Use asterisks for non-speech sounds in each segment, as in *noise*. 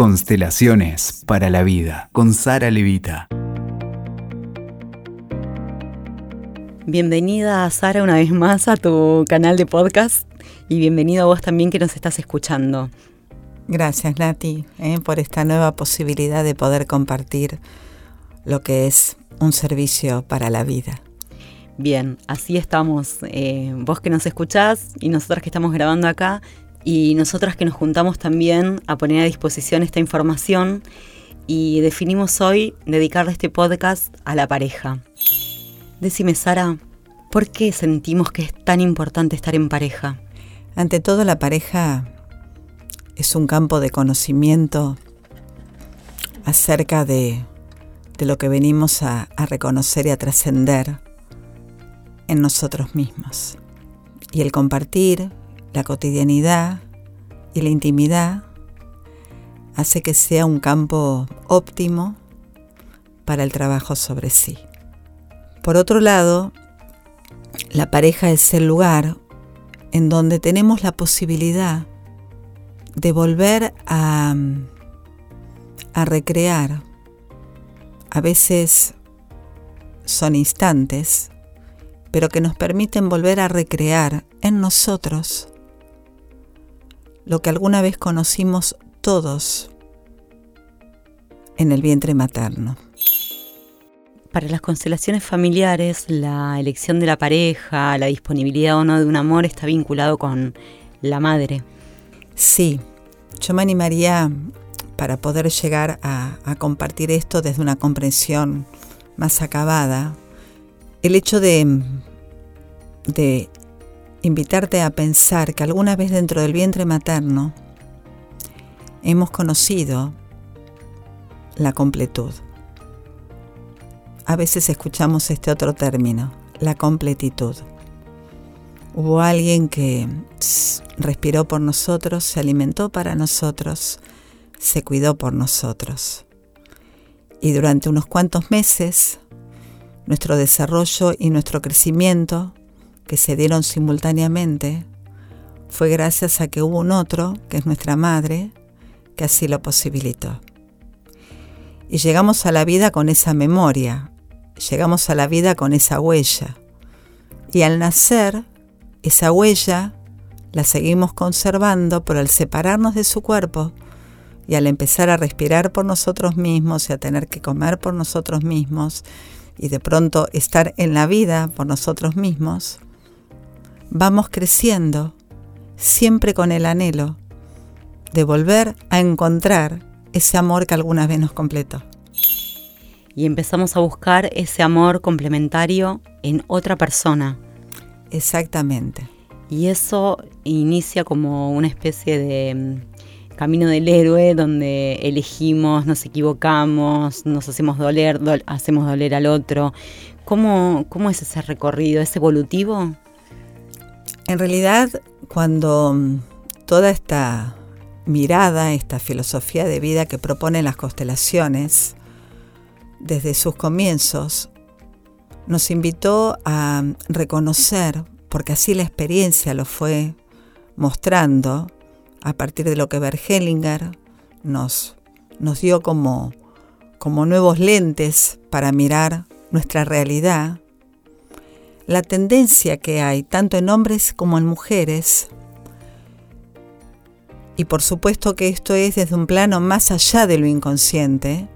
Constelaciones para la vida con Sara Levita. Bienvenida Sara una vez más a tu canal de podcast y bienvenido a vos también que nos estás escuchando. Gracias Nati eh, por esta nueva posibilidad de poder compartir lo que es un servicio para la vida. Bien, así estamos, eh, vos que nos escuchás y nosotras que estamos grabando acá, y nosotras que nos juntamos también a poner a disposición esta información y definimos hoy dedicarle este podcast a la pareja. Decime, Sara, ¿por qué sentimos que es tan importante estar en pareja? Ante todo, la pareja es un campo de conocimiento acerca de, de lo que venimos a, a reconocer y a trascender en nosotros mismos. Y el compartir, la cotidianidad y la intimidad hace que sea un campo óptimo para el trabajo sobre sí. Por otro lado, la pareja es el lugar en donde tenemos la posibilidad de volver a, a recrear. A veces son instantes, pero que nos permiten volver a recrear en nosotros lo que alguna vez conocimos todos en el vientre materno. Para las constelaciones familiares, la elección de la pareja, la disponibilidad o no de un amor está vinculado con la madre. Sí, yo me animaría para poder llegar a, a compartir esto desde una comprensión más acabada, el hecho de, de invitarte a pensar que alguna vez dentro del vientre materno hemos conocido la completud. A veces escuchamos este otro término, la completitud. Hubo alguien que respiró por nosotros, se alimentó para nosotros, se cuidó por nosotros. Y durante unos cuantos meses, nuestro desarrollo y nuestro crecimiento que se dieron simultáneamente fue gracias a que hubo un otro, que es nuestra madre, que así lo posibilitó. Y llegamos a la vida con esa memoria, llegamos a la vida con esa huella. Y al nacer, esa huella la seguimos conservando, pero al separarnos de su cuerpo y al empezar a respirar por nosotros mismos y a tener que comer por nosotros mismos y de pronto estar en la vida por nosotros mismos, vamos creciendo, siempre con el anhelo de volver a encontrar ese amor que alguna vez nos completó. Y empezamos a buscar ese amor complementario en otra persona. Exactamente. Y eso inicia como una especie de mm, camino del héroe donde elegimos, nos equivocamos, nos hacemos doler, hacemos doler al otro. ¿Cómo, ¿Cómo es ese recorrido? ¿Es evolutivo? En realidad, cuando mm, toda esta mirada, esta filosofía de vida que proponen las constelaciones, desde sus comienzos, nos invitó a reconocer, porque así la experiencia lo fue mostrando, a partir de lo que Bergelinger nos, dio como nuevos lentes para mirar nuestra realidad, la tendencia que hay tanto en hombres como en mujeres, y por supuesto que esto es desde un plano más allá de lo inconsciente,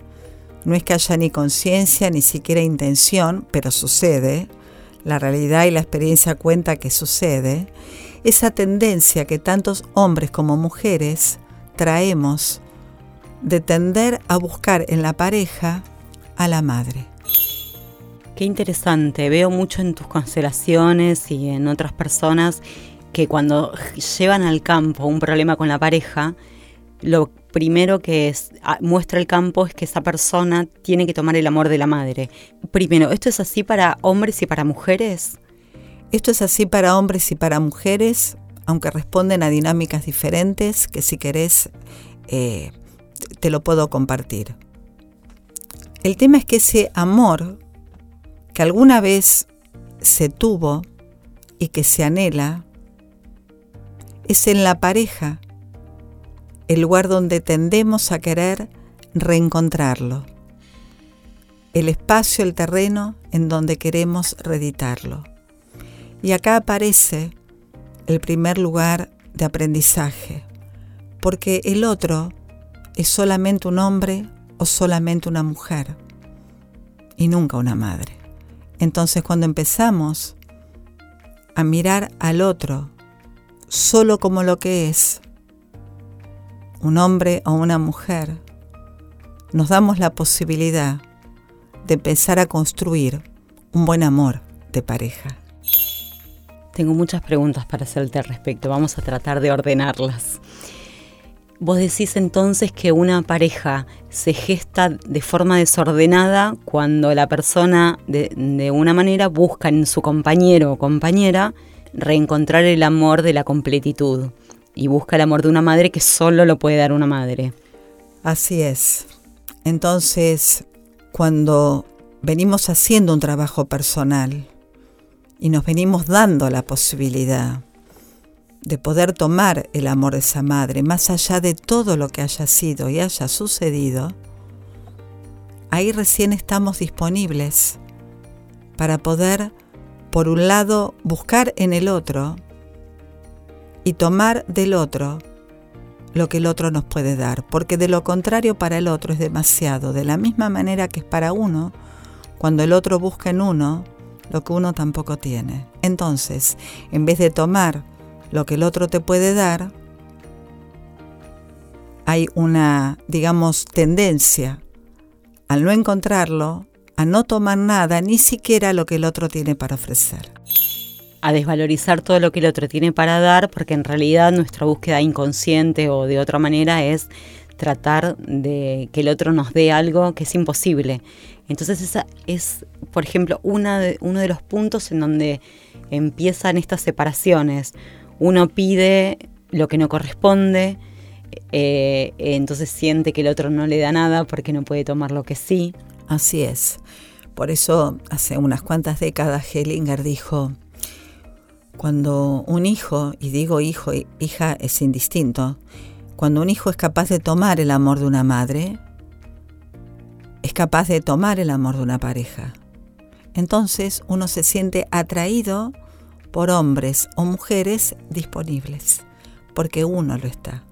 no es que haya ni conciencia ni siquiera intención, pero sucede, la realidad y la experiencia cuenta que sucede, esa tendencia que tantos hombres como mujeres traemos de tender a buscar en la pareja a la madre. Qué interesante, veo mucho en tus constelaciones y en otras personas que cuando llevan al campo un problema con la pareja, lo primero que muestra el campo es que esa persona tiene que tomar el amor de la madre. Primero, ¿esto es así para hombres y para mujeres? Esto es así para hombres y para mujeres, aunque responden a dinámicas diferentes que si querés eh, te lo puedo compartir. El tema es que ese amor que alguna vez se tuvo y que se anhela es en la pareja el lugar donde tendemos a querer reencontrarlo, el espacio, el terreno en donde queremos reeditarlo. Y acá aparece el primer lugar de aprendizaje, porque el otro es solamente un hombre o solamente una mujer y nunca una madre. Entonces cuando empezamos a mirar al otro solo como lo que es, un hombre o una mujer, nos damos la posibilidad de empezar a construir un buen amor de pareja. Tengo muchas preguntas para hacerte al respecto, vamos a tratar de ordenarlas. Vos decís entonces que una pareja se gesta de forma desordenada cuando la persona de, una manera busca en su compañero o compañera reencontrar el amor de la completitud y busca el amor de una madre que solo lo puede dar una madre. Así es. Entonces, cuando venimos haciendo un trabajo personal y nos venimos dando la posibilidad de poder tomar el amor de esa madre, más allá de todo lo que haya sido y haya sucedido, ahí recién estamos disponibles para poder, por un lado, buscar en el otro y tomar del otro lo que el otro nos puede dar, porque de lo contrario para el otro es demasiado, de la misma manera que es para uno, cuando el otro busca en uno lo que uno tampoco tiene. Entonces, en vez de tomar lo que el otro te puede dar, hay una, digamos, tendencia al no encontrarlo, a no tomar nada, ni siquiera lo que el otro tiene para ofrecer. A desvalorizar todo lo que el otro tiene para dar, porque en realidad nuestra búsqueda inconsciente o de otra manera es tratar de que el otro nos dé algo que es imposible. Entonces esa es, por ejemplo, una de, uno de los puntos en donde empiezan estas separaciones uno pide lo que no corresponde, eh, entonces siente que el otro no le da nada porque no puede tomar lo que sí. Así es. Por eso hace unas cuantas décadas Hellinger dijo, cuando un hijo, y digo hijo, hija es indistinto, cuando un hijo es capaz de tomar el amor de una madre, es capaz de tomar el amor de una pareja. Entonces uno se siente atraído por hombres o mujeres disponibles, porque uno lo está.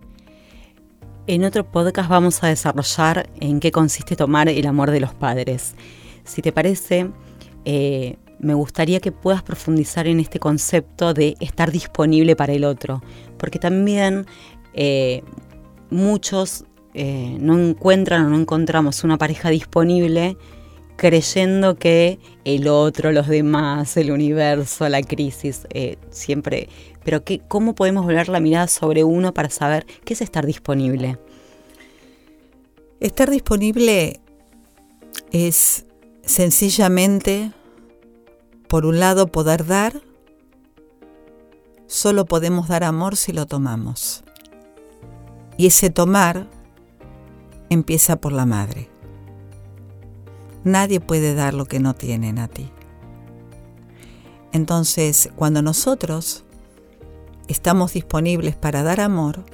En otro podcast vamos a desarrollar en qué consiste tomar el amor de los padres. Si te parece, eh, me gustaría que puedas profundizar en este concepto de estar disponible para el otro, porque también eh, muchos eh, no encuentran o no encontramos una pareja disponible creyendo que el otro, los demás, el universo, la crisis, eh, siempre... Pero que, ¿cómo podemos volver la mirada sobre uno para saber qué es estar disponible? Estar disponible es sencillamente, por un lado, poder dar. Solo podemos dar amor si lo tomamos. Y ese tomar empieza por la madre. Nadie puede dar lo que no tienen a ti. Entonces, cuando nosotros estamos disponibles para dar amor,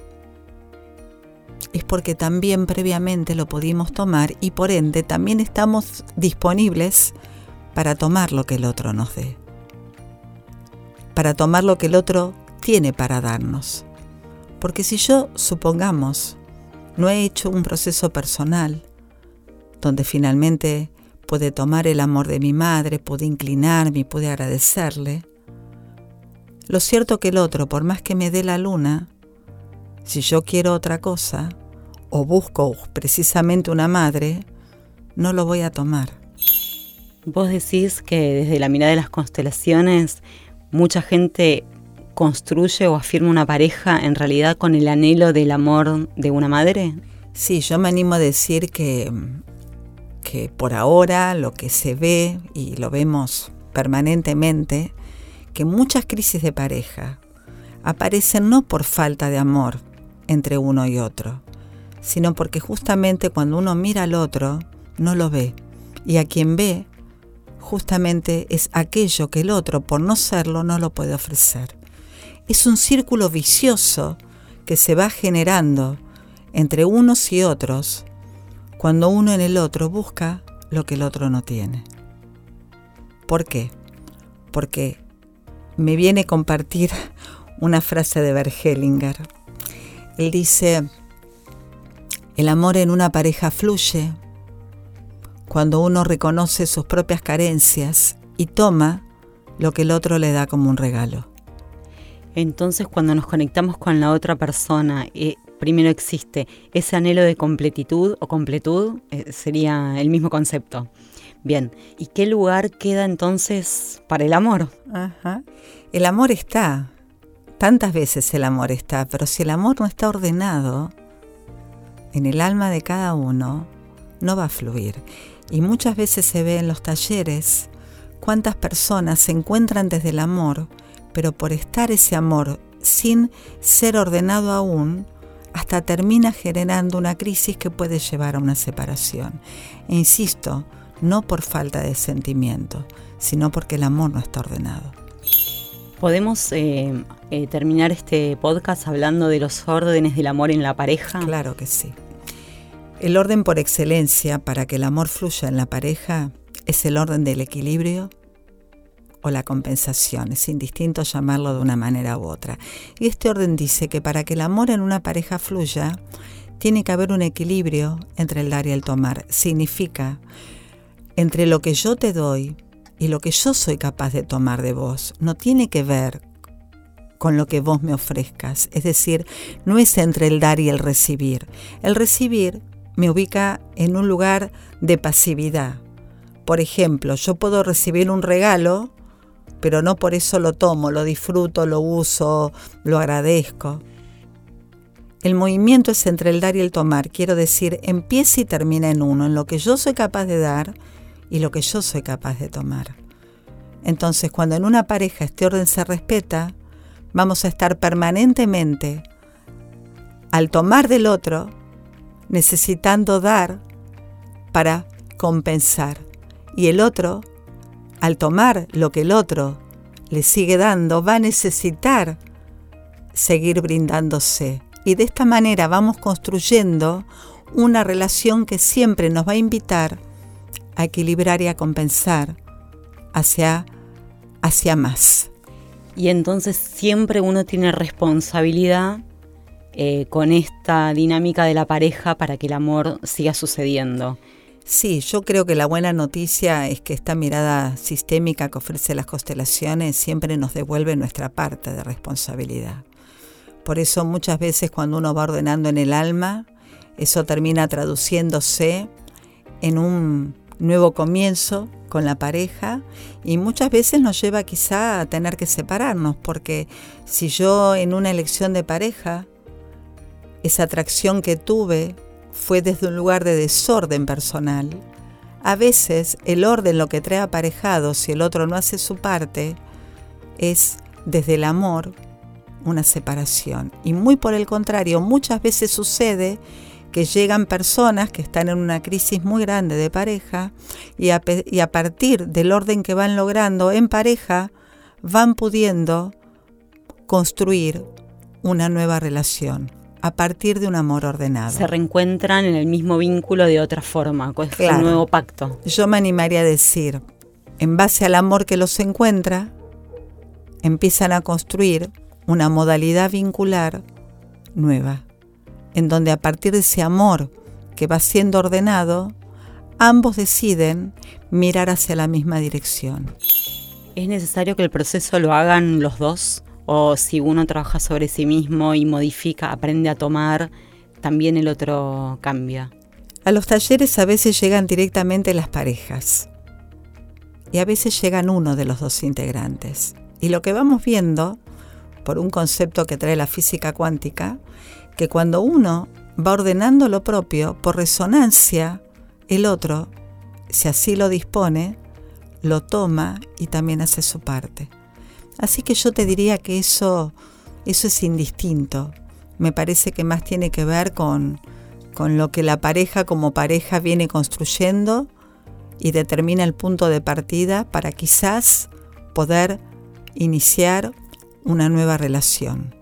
es porque también previamente lo pudimos tomar y por ende también estamos disponibles para tomar lo que el otro nos dé, para tomar lo que el otro tiene para darnos. Porque si yo, supongamos, no he hecho un proceso personal, donde finalmente pude tomar el amor de mi madre, pude inclinarme y pude agradecerle. Lo cierto que el otro, por más que me dé la luna, si yo quiero otra cosa, o busco precisamente una madre, no lo voy a tomar. Vos decís que desde la mirada de las constelaciones, mucha gente construye o afirma una pareja en realidad con el anhelo del amor de una madre. Sí, yo me animo a decir que que por ahora lo que se ve y lo vemos permanentemente, que muchas crisis de pareja aparecen no por falta de amor entre uno y otro, sino porque justamente cuando uno mira al otro, no lo ve. Y a quien ve, justamente es aquello que el otro, por no serlo, no lo puede ofrecer. Es un círculo vicioso que se va generando entre unos y otros cuando uno en el otro busca lo que el otro no tiene. ¿Por qué? Porque me viene a compartir *laughs* una frase de Bergelinger. Él dice, el amor en una pareja fluye cuando uno reconoce sus propias carencias y toma lo que el otro le da como un regalo. Entonces cuando nos conectamos con la otra persona, eh, primero existe ese anhelo de completitud o completud, eh, sería el mismo concepto. Bien, ¿y qué lugar queda entonces para el amor? El amor está, tantas veces el amor está, pero si el amor no está ordenado en el alma de cada uno, no va a fluir. Y muchas veces se ve en los talleres cuántas personas se encuentran desde el amor, pero por estar ese amor sin ser ordenado aún, hasta termina generando una crisis que puede llevar a una separación. E insisto, no por falta de sentimiento, sino porque el amor no está ordenado. ¿Podemos eh, eh, terminar este podcast hablando de los órdenes del amor en la pareja? Claro que sí. El orden por excelencia para que el amor fluya en la pareja es el orden del equilibrio la compensación, es indistinto llamarlo de una manera u otra. Y este orden dice que para que el amor en una pareja fluya, tiene que haber un equilibrio entre el dar y el tomar. Significa entre lo que yo te doy y lo que yo soy capaz de tomar de vos. No tiene que ver con lo que vos me ofrezcas. Es decir, no es entre el dar y el recibir. El recibir me ubica en un lugar de pasividad. Por ejemplo, yo puedo recibir un regalo, pero no por eso lo tomo, lo disfruto, lo uso, lo agradezco. El movimiento es entre el dar y el tomar, quiero decir, empieza y termina en uno, en lo que yo soy capaz de dar y lo que yo soy capaz de tomar. Entonces, cuando en una pareja este orden se respeta, vamos a estar permanentemente al tomar del otro, necesitando dar para compensar. Y el otro, al tomar lo que el otro le sigue dando, va a necesitar seguir brindándose. Y de esta manera vamos construyendo una relación que siempre nos va a invitar a equilibrar y a compensar hacia, hacia más. Y entonces siempre uno tiene responsabilidad eh, con esta dinámica de la pareja para que el amor siga sucediendo. Sí, yo creo que la buena noticia es que esta mirada sistémica que ofrece las constelaciones siempre nos devuelve nuestra parte de responsabilidad. Por eso muchas veces cuando uno va ordenando en el alma, eso termina traduciéndose en un nuevo comienzo con la pareja y muchas veces nos lleva quizá a tener que separarnos porque si yo en una elección de pareja esa atracción que tuve fue desde un lugar de desorden personal, a veces el orden lo que trae aparejado si el otro no hace su parte es desde el amor una separación. Y muy por el contrario muchas veces sucede que llegan personas que están en una crisis muy grande de pareja y a, y a partir del orden que van logrando en pareja, van pudiendo construir una nueva relación a partir de un amor ordenado. Se reencuentran en el mismo vínculo de otra forma, con este nuevo pacto. Yo me animaría a decir, en base al amor que los encuentra, empiezan a construir una modalidad vincular nueva en donde a partir de ese amor que va siendo ordenado, ambos deciden mirar hacia la misma dirección. ¿Es necesario que el proceso lo hagan los dos? ¿O si uno trabaja sobre sí mismo y modifica, aprende a tomar, también el otro cambia? A los talleres a veces llegan directamente las parejas y a veces llegan uno de los dos integrantes. Y lo que vamos viendo, por un concepto que trae la física cuántica, que cuando uno va ordenando lo propio, por resonancia, el otro, si así lo dispone, lo toma y también hace su parte. Así que yo te diría que eso, eso es indistinto. Me parece que más tiene que ver con, con lo que la pareja como pareja viene construyendo y determina el punto de partida para quizás poder iniciar una nueva relación.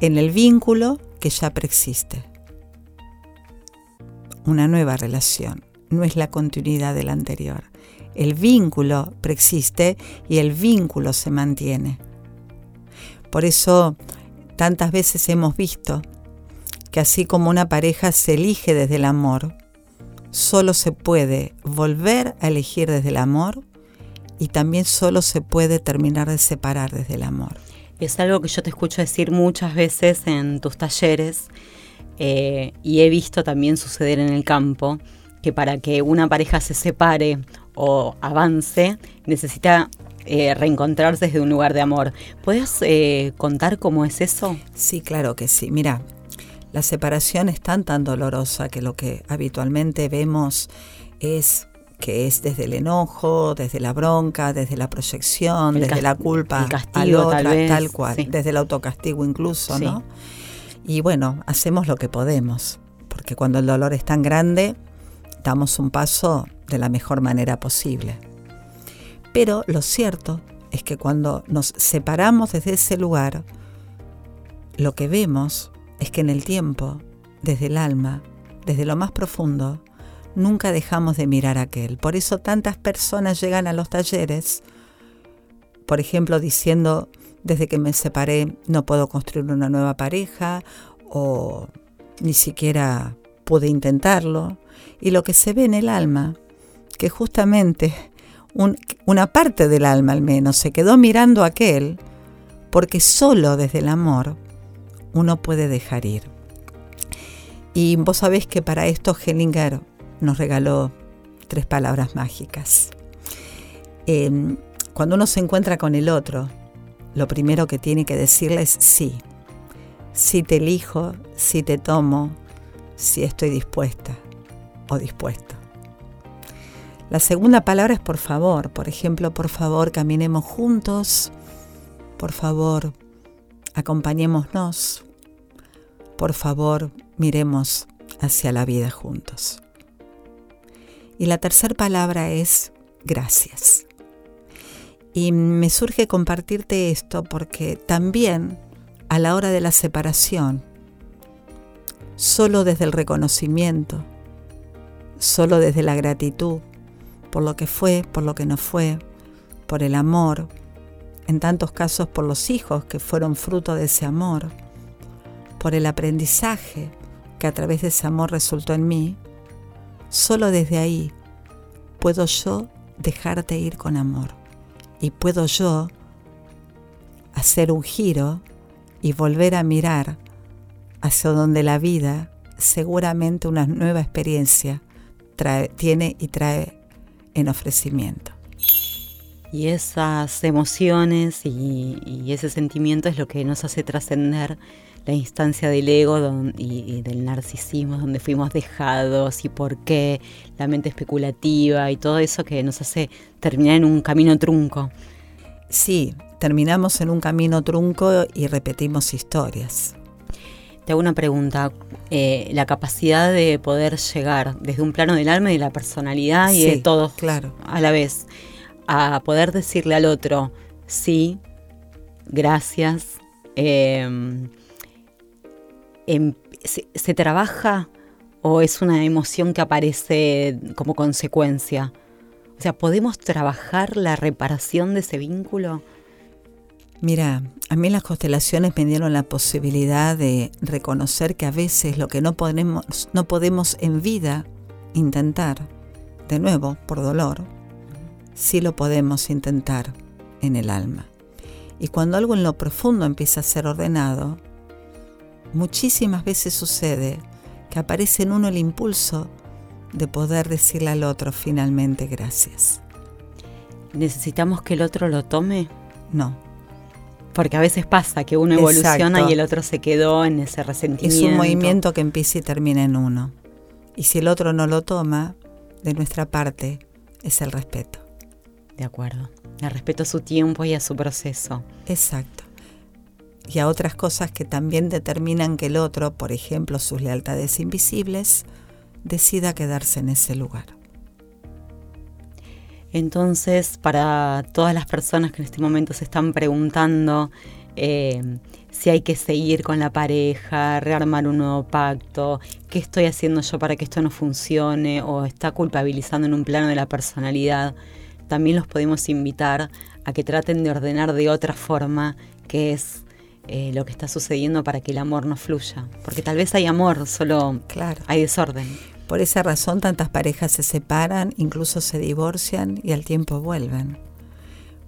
En el vínculo que ya preexiste. una nueva relación, no es la continuidad de la anterior. El vínculo preexiste y el vínculo se mantiene. Por eso tantas veces hemos visto que así como una pareja se elige desde el amor, solo se puede volver a elegir desde el amor y también solo se puede terminar de separar desde el amor. Es algo que yo te escucho decir muchas veces en tus talleres eh, y he visto también suceder en el campo que para que una pareja se separe o avance necesita eh, reencontrarse desde un lugar de amor. ¿Puedes eh, contar cómo es eso? Sí, claro que sí. Mira, la separación es tan tan dolorosa que lo que habitualmente vemos es que es desde el enojo, desde la bronca, desde la proyección, desde la culpa castigo, tal, cual, desde el autocastigo incluso, ¿no? Y bueno, hacemos lo que podemos, porque cuando el dolor es tan grande, damos un paso de la mejor manera posible. Pero lo cierto es que cuando nos separamos desde ese lugar, lo que vemos es que en el tiempo, desde el alma, desde lo más profundo, nunca dejamos de mirar a aquel. Por eso tantas personas llegan a los talleres, por ejemplo, diciendo, desde que me separé no puedo construir una nueva pareja o ni siquiera pude intentarlo. Y lo que se ve en el alma, que justamente una parte del alma al menos se quedó mirando a aquel, porque solo desde el amor uno puede dejar ir. Y vos sabés que para esto Hellinger nos regaló tres palabras mágicas. Em, cuando uno se encuentra con el otro, lo primero que tiene que decirle es sí. Sí te elijo, sí te tomo, sí estoy dispuesta o dispuesto. La segunda palabra es por favor. Por ejemplo, por favor, caminemos juntos. Por favor, acompañémonos. Por favor, miremos hacia la vida juntos. Y la tercera palabra es gracias. Y me surge compartirte esto porque también a la hora de la separación, solo desde el reconocimiento, solo desde la gratitud por lo que fue, por lo que no fue, por el amor, en tantos casos por los hijos que fueron fruto de ese amor, por el aprendizaje que a través de ese amor resultó en mí, Solo desde ahí puedo yo dejarte ir con amor y puedo yo hacer un giro y volver a mirar hacia donde la vida seguramente una nueva experiencia tiene y trae en ofrecimiento. Y esas emociones y, y ese sentimiento es lo que nos hace trascender la instancia del ego y, del narcisismo, donde fuimos dejados y por qué, la mente especulativa y todo eso que nos hace terminar en un camino trunco. Sí, terminamos en un camino trunco y repetimos historias. Te hago una pregunta, eh, la capacidad de poder llegar desde un plano del alma y de la personalidad y de todos claro. a la vez, a poder decirle al otro, sí, gracias, eh, se, trabaja o es una emoción que aparece como consecuencia? O sea, ¿podemos trabajar la reparación de ese vínculo? Mira, a mí las constelaciones me dieron la posibilidad de reconocer que a veces lo que no podemos, no podemos en vida intentar, de nuevo, por dolor, sí lo podemos intentar en el alma. Y cuando algo en lo profundo empieza a ser ordenado, muchísimas veces sucede que aparece en uno el impulso de poder decirle al otro finalmente gracias. ¿Necesitamos que el otro lo tome? No. Porque a veces pasa que uno evoluciona y el otro se quedó en ese resentimiento. Es un movimiento que empieza y termina en uno. Y si el otro no lo toma, de nuestra parte es el respeto. De acuerdo. El respeto a su tiempo y a su proceso. Exacto y a otras cosas que también determinan que el otro, por ejemplo sus lealtades invisibles, decida quedarse en ese lugar. Entonces, para todas las personas que en este momento se están preguntando eh, si hay que seguir con la pareja, rearmar un nuevo pacto, qué estoy haciendo yo para que esto no funcione o está culpabilizando en un plano de la personalidad, también los podemos invitar a que traten de ordenar de otra forma qué es eh, lo que está sucediendo para que el amor no fluya. Porque tal vez hay amor, solo claro. hay desorden. Por esa razón tantas parejas se separan, incluso se divorcian y al tiempo vuelven.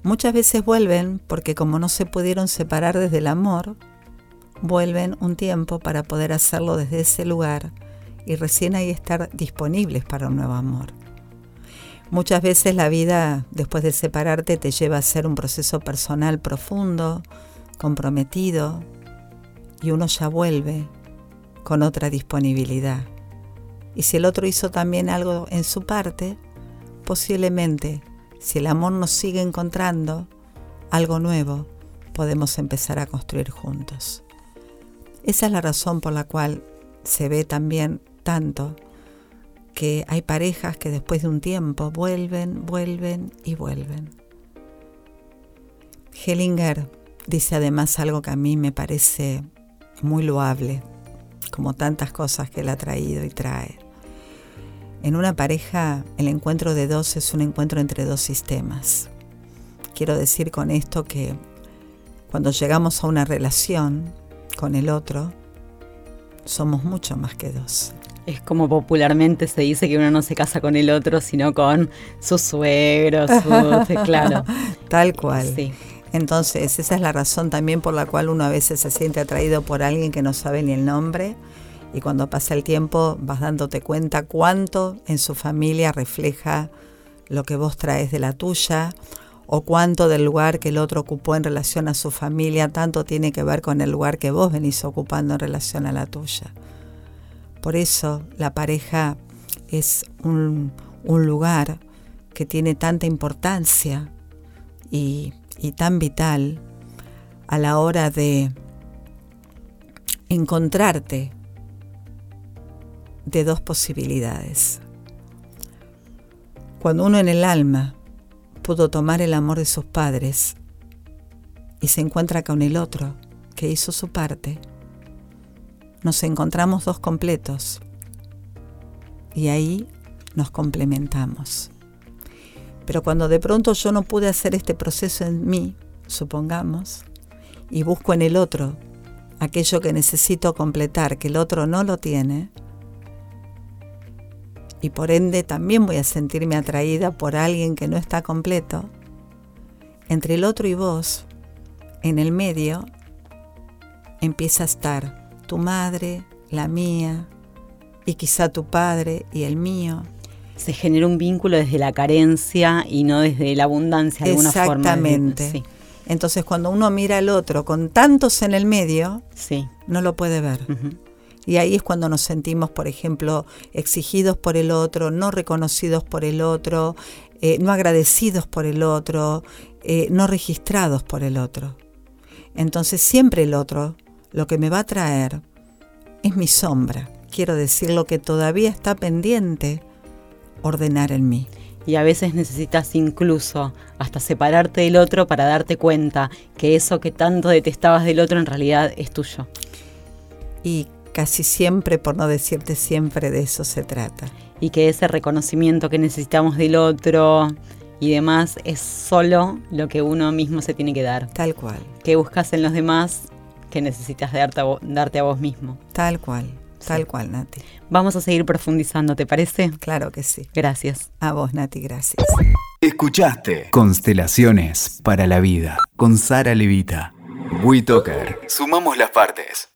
Muchas veces vuelven porque como no se pudieron separar desde el amor, vuelven un tiempo para poder hacerlo desde ese lugar y recién ahí estar disponibles para un nuevo amor. Muchas veces la vida después de separarte te lleva a hacer un proceso personal profundo, comprometido, y uno ya vuelve con otra disponibilidad. Y si el otro hizo también algo en su parte, posiblemente, si el amor nos sigue encontrando algo nuevo, podemos empezar a construir juntos. Esa es la razón por la cual se ve también tanto que hay parejas que después de un tiempo vuelven, vuelven y vuelven. Hellinger dice además algo que a mí me parece muy loable, como tantas cosas que él ha traído y trae. En una pareja el encuentro de dos es un encuentro entre dos sistemas. Quiero decir con esto que cuando llegamos a una relación con el otro, somos mucho más que dos. Es como popularmente se dice que uno no se casa con el otro, sino con su suegro, su, claro. *laughs* Tal cual. Sí. Entonces, esa es la razón también por la cual uno a veces se siente atraído por alguien que no sabe ni el nombre y cuando pasa el tiempo vas dándote cuenta cuánto en su familia refleja lo que vos traes de la tuya o cuánto del lugar que el otro ocupó en relación a su familia tanto tiene que ver con el lugar que vos venís ocupando en relación a la tuya. Por eso la pareja es un, lugar que tiene tanta importancia y y tan vital a la hora de encontrarte de dos posibilidades. Cuando uno en el alma pudo tomar el amor de sus padres y se encuentra con el otro que hizo su parte, nos encontramos dos completos y ahí nos complementamos. Pero cuando de pronto yo no pude hacer este proceso en mí, supongamos, y busco en el otro aquello que necesito completar, que el otro no lo tiene, y por ende también voy a sentirme atraída por alguien que no está completo, entre el otro y vos, en el medio, empieza a estar tu madre, la mía, y quizá tu padre y el mío, se genera un vínculo desde la carencia y no desde la abundancia de alguna forma. Exactamente. Entonces cuando uno mira al otro con tantos en el medio, sí. no lo puede ver. Y ahí es cuando nos sentimos, por ejemplo, exigidos por el otro, no reconocidos por el otro, eh, no agradecidos por el otro, eh, no registrados por el otro. Entonces siempre el otro lo que me va a traer es mi sombra. Quiero decir lo que todavía está pendiente ordenar en mí. Y a veces necesitas incluso hasta separarte del otro para darte cuenta que eso que tanto detestabas del otro en realidad es tuyo. Y casi siempre, por no decirte siempre, de eso se trata. Y que ese reconocimiento que necesitamos del otro y demás es solo lo que uno mismo se tiene que dar. Tal cual. Que buscas en los demás que necesitas darte a, darte a vos mismo. Tal cual. Tal cual, Nati. Vamos a seguir profundizando, ¿te parece? Claro que sí. Gracias. A vos, Nati, gracias. Escuchaste Constelaciones para la Vida con Sara Levita. WeToker. Sumamos las partes.